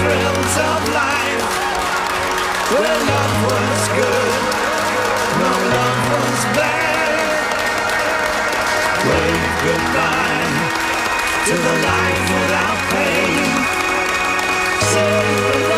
thrills of life Where love was good, no love was bad Wave goodbye to the life without pain Say goodbye.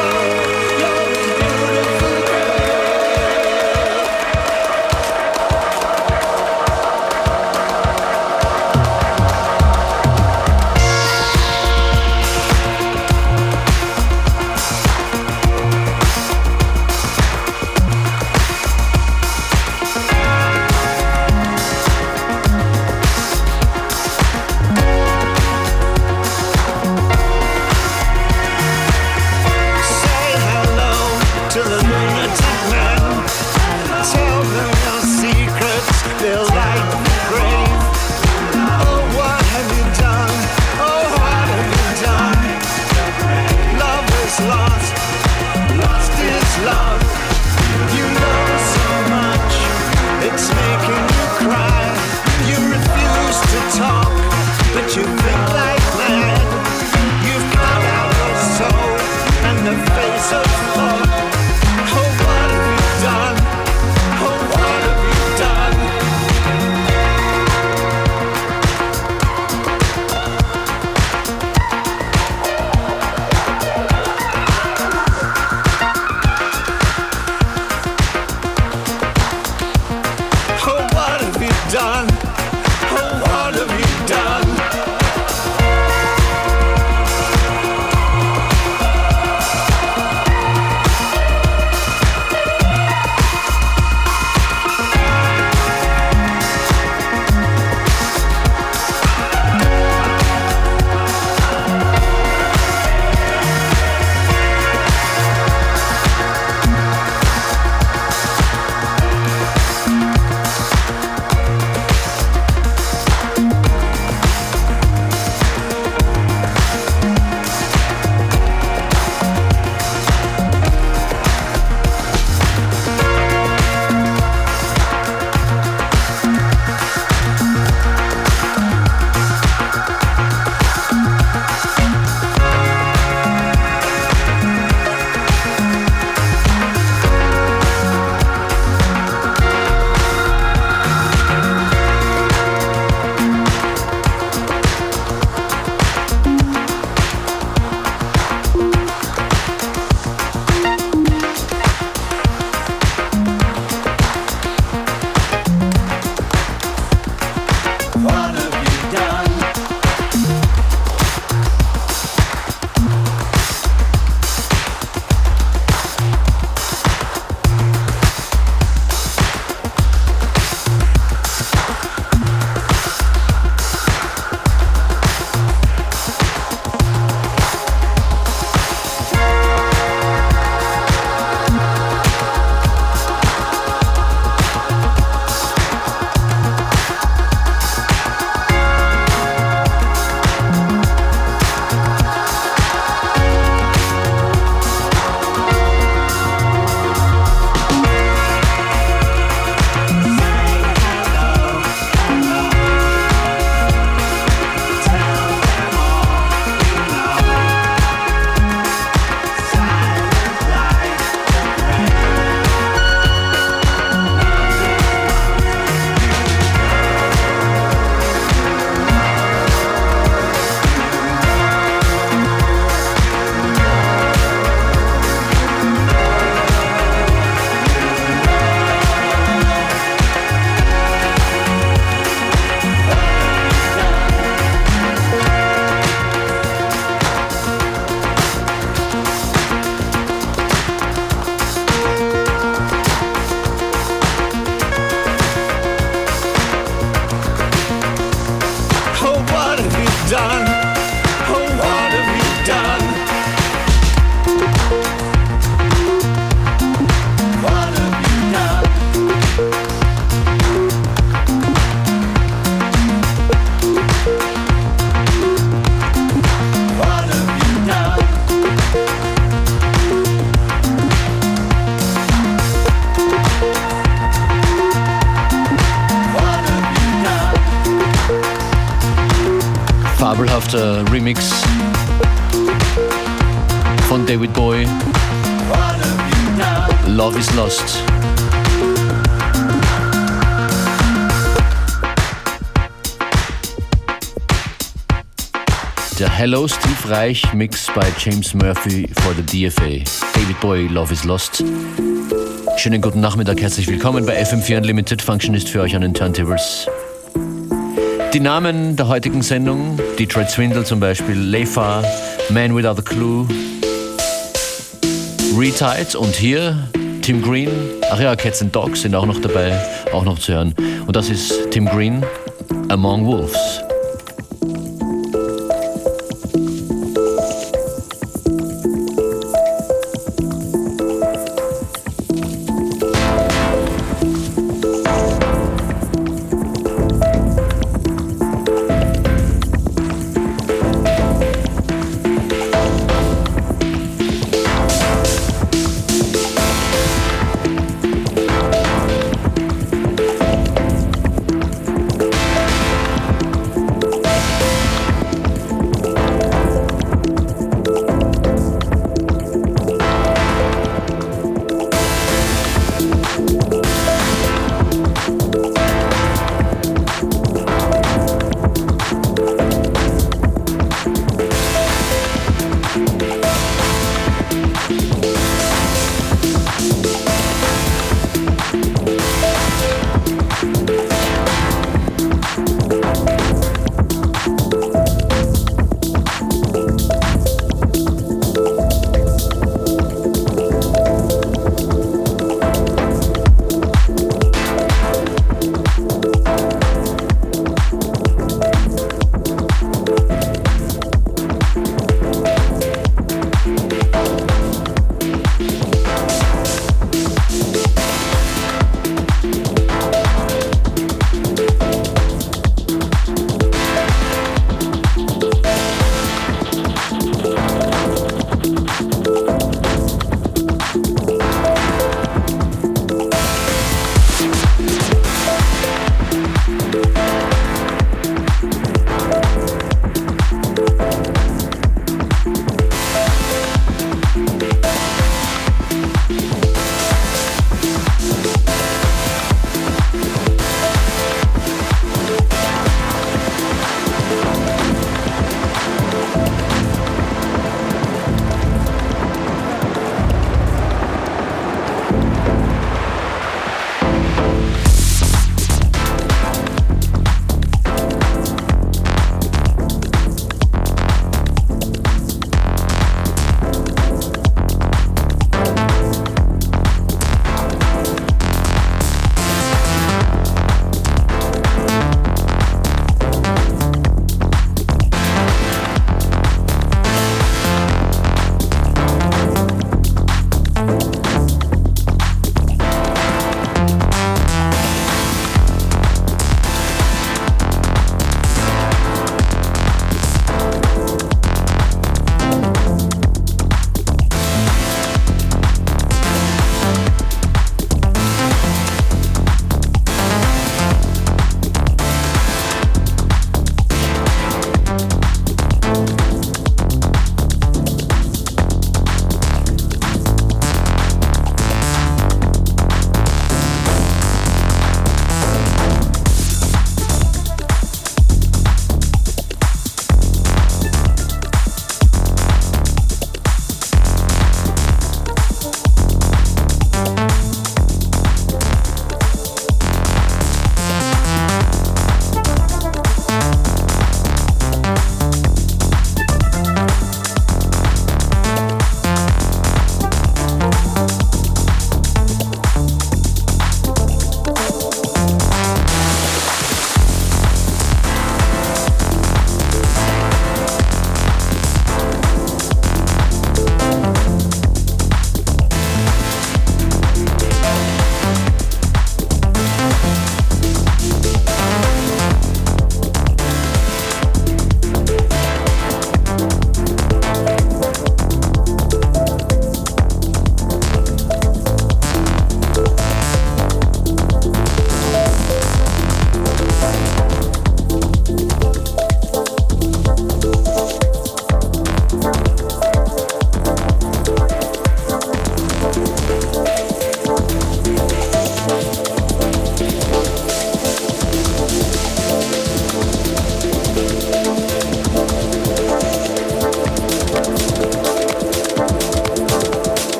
Love is Lost. Der Hello Steve Reich Mix bei James Murphy for the DFA. David Bowie, Love is Lost. Schönen guten Nachmittag, herzlich willkommen bei FM4 Unlimited Functionist für euch an den Turntables. Die Namen der heutigen Sendung, Detroit Swindle zum Beispiel, Lefa, Man Without a Clue, Retides und hier Tim Green, ach ja, Cats and Dogs sind auch noch dabei, auch noch zu hören. Und das ist Tim Green, Among Wolves.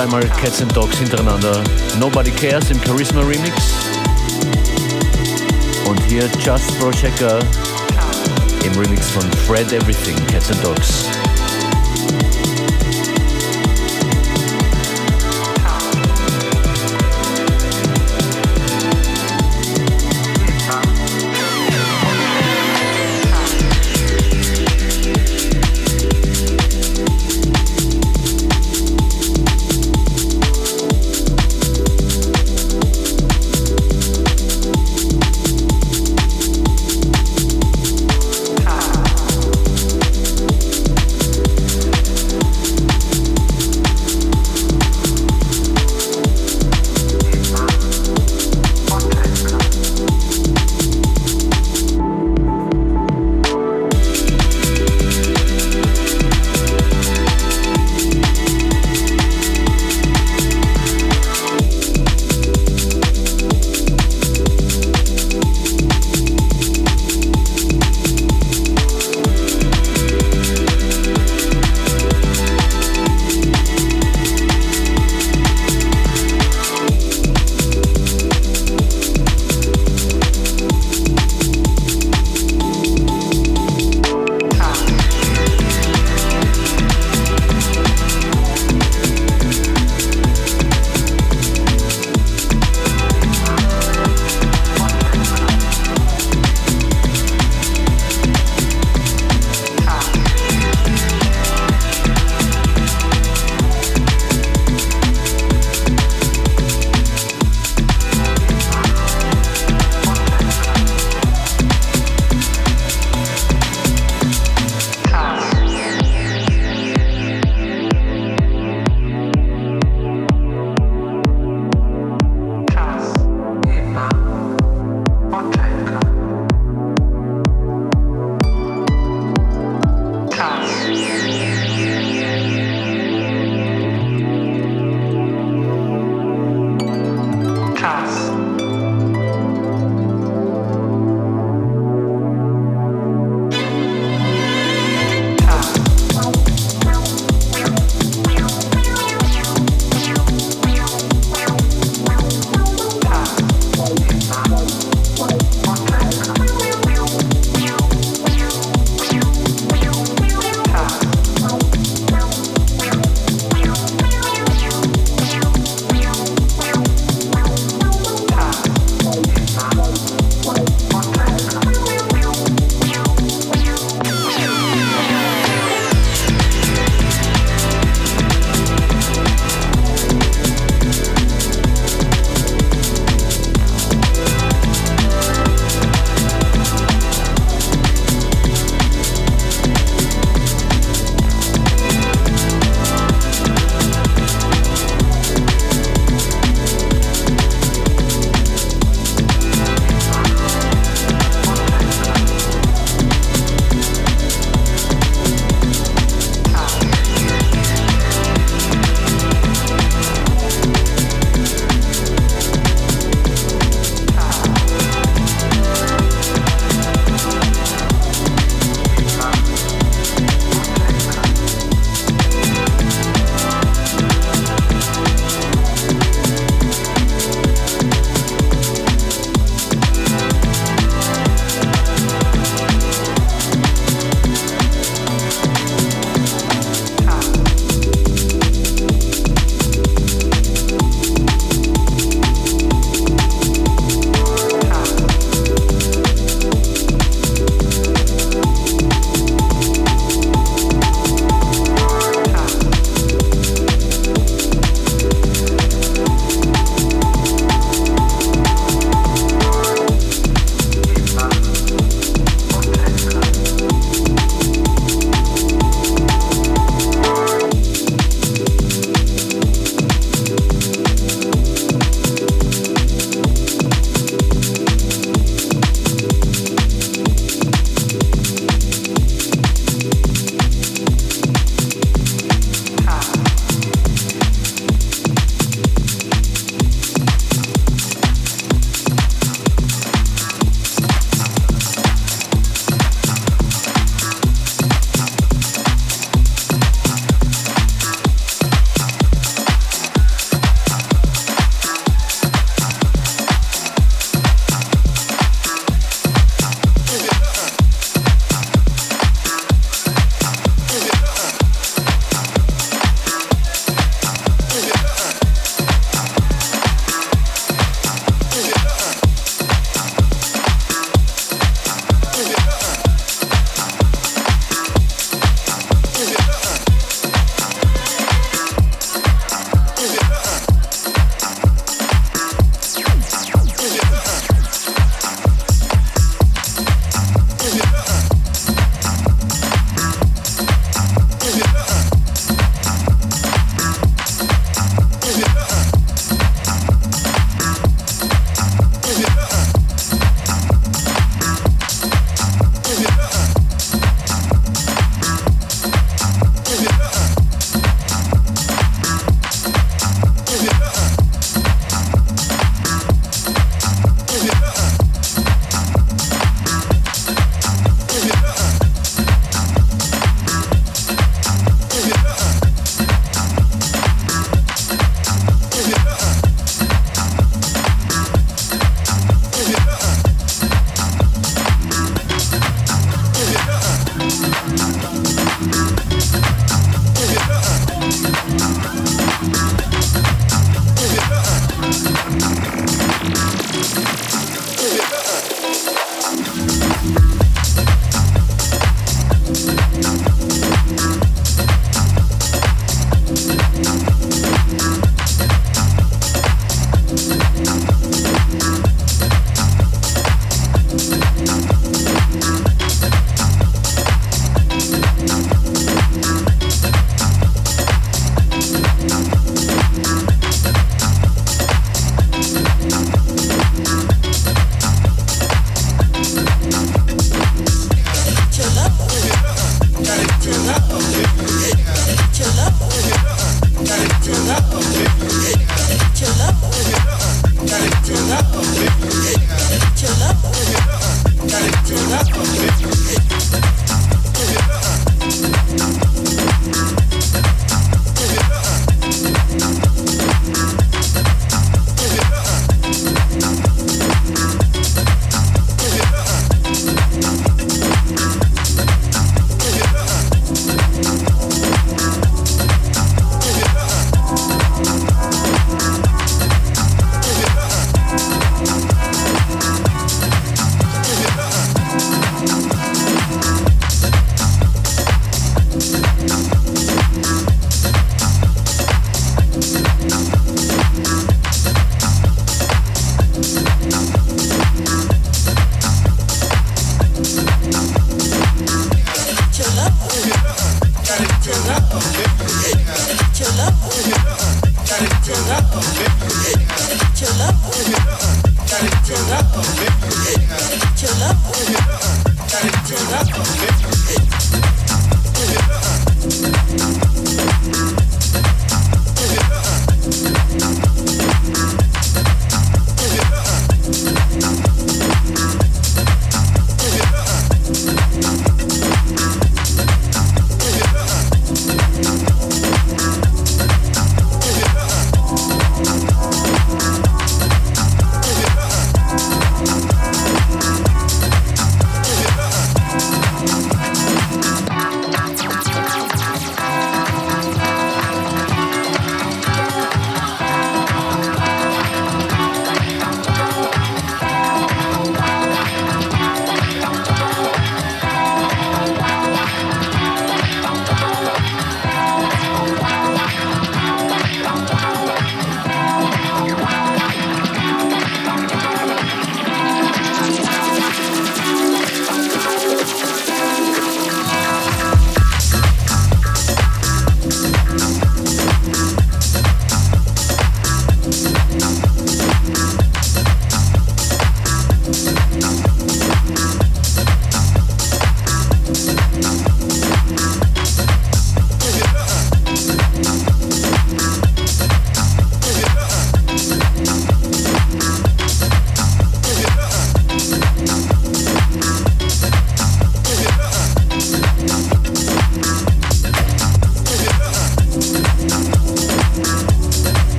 Zweimal Cats and Dogs hintereinander. Nobody Cares im Charisma Remix. Und hier Just Brochecker im Remix von Fred Everything, Cats and Dogs.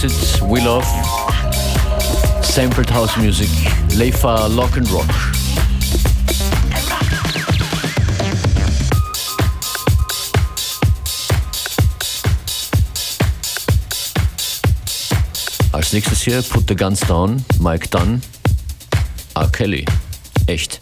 FM4 Unlimited, We Love, Sampled House Music, Leifa Lock and Rock. Als nächstes hier Put the Guns Down, Mike Dunn, R. Kelly. Echt.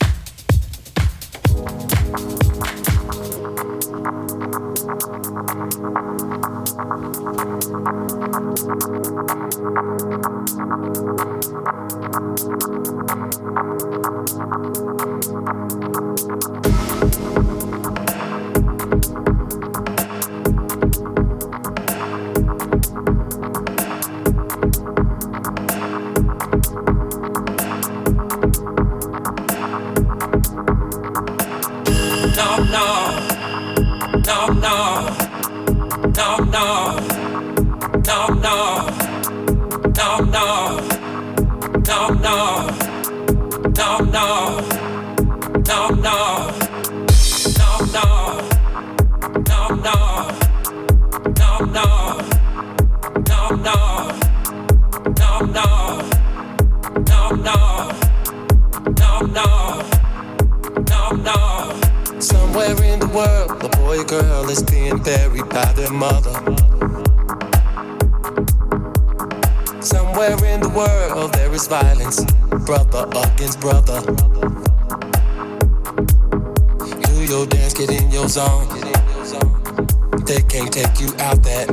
Somewhere in the world, a boy or girl is being buried by their mother. Somewhere in the world, there is violence, brother against brother. Do your dance, get in your zone. They can't take you out that.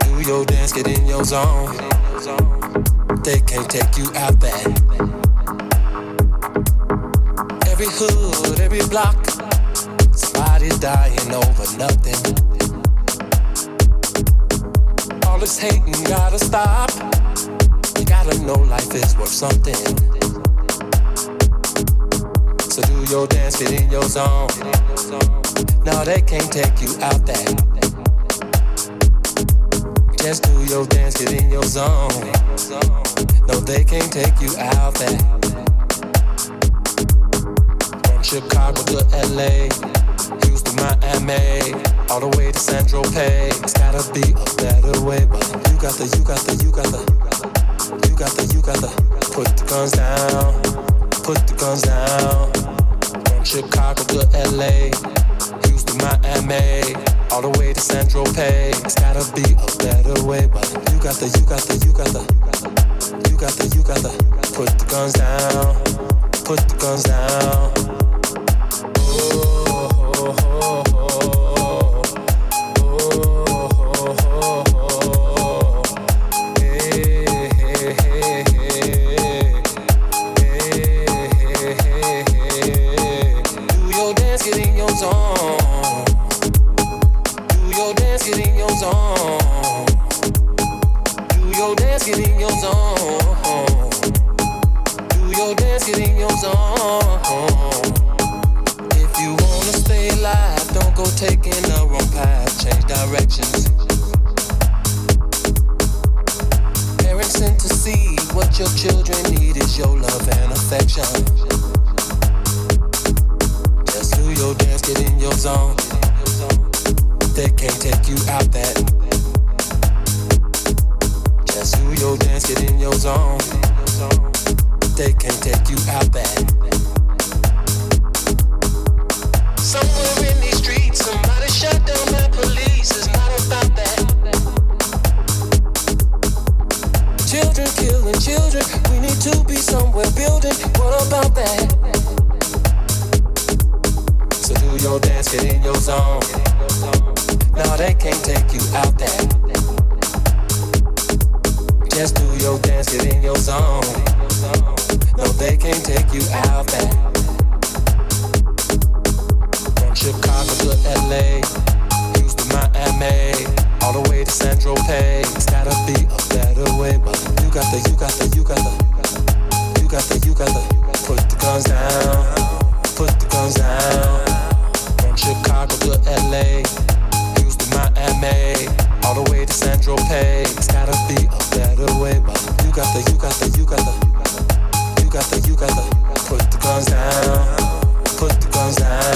Do your dance, get in your zone. They can't take you out that. Every hood, every block, somebody's dying over nothing. All this hating gotta stop. You gotta know life is worth something. So do your dance, fit in your zone. No, they can't take you out that. Just do your dance, get in your zone. No, they can't take you out there. Chicago to LA, Houston, Miami, all the way to Saint-Tropez. It's gotta be a better way, but you got the, you got the, you got the, you got the, you got the. Put the guns down, put the guns down. From Chicago to LA, Houston, Miami, all the way to Saint-Tropez. It's gotta be a better way, but you got the, you got the, you got the, you got the, you got the. Put the guns down, put the guns down. all the way to Saint-Tropez. It's gotta be a better way, but you got the, you got the, you got the, you got the, you got the. Put the guns down, put the guns down.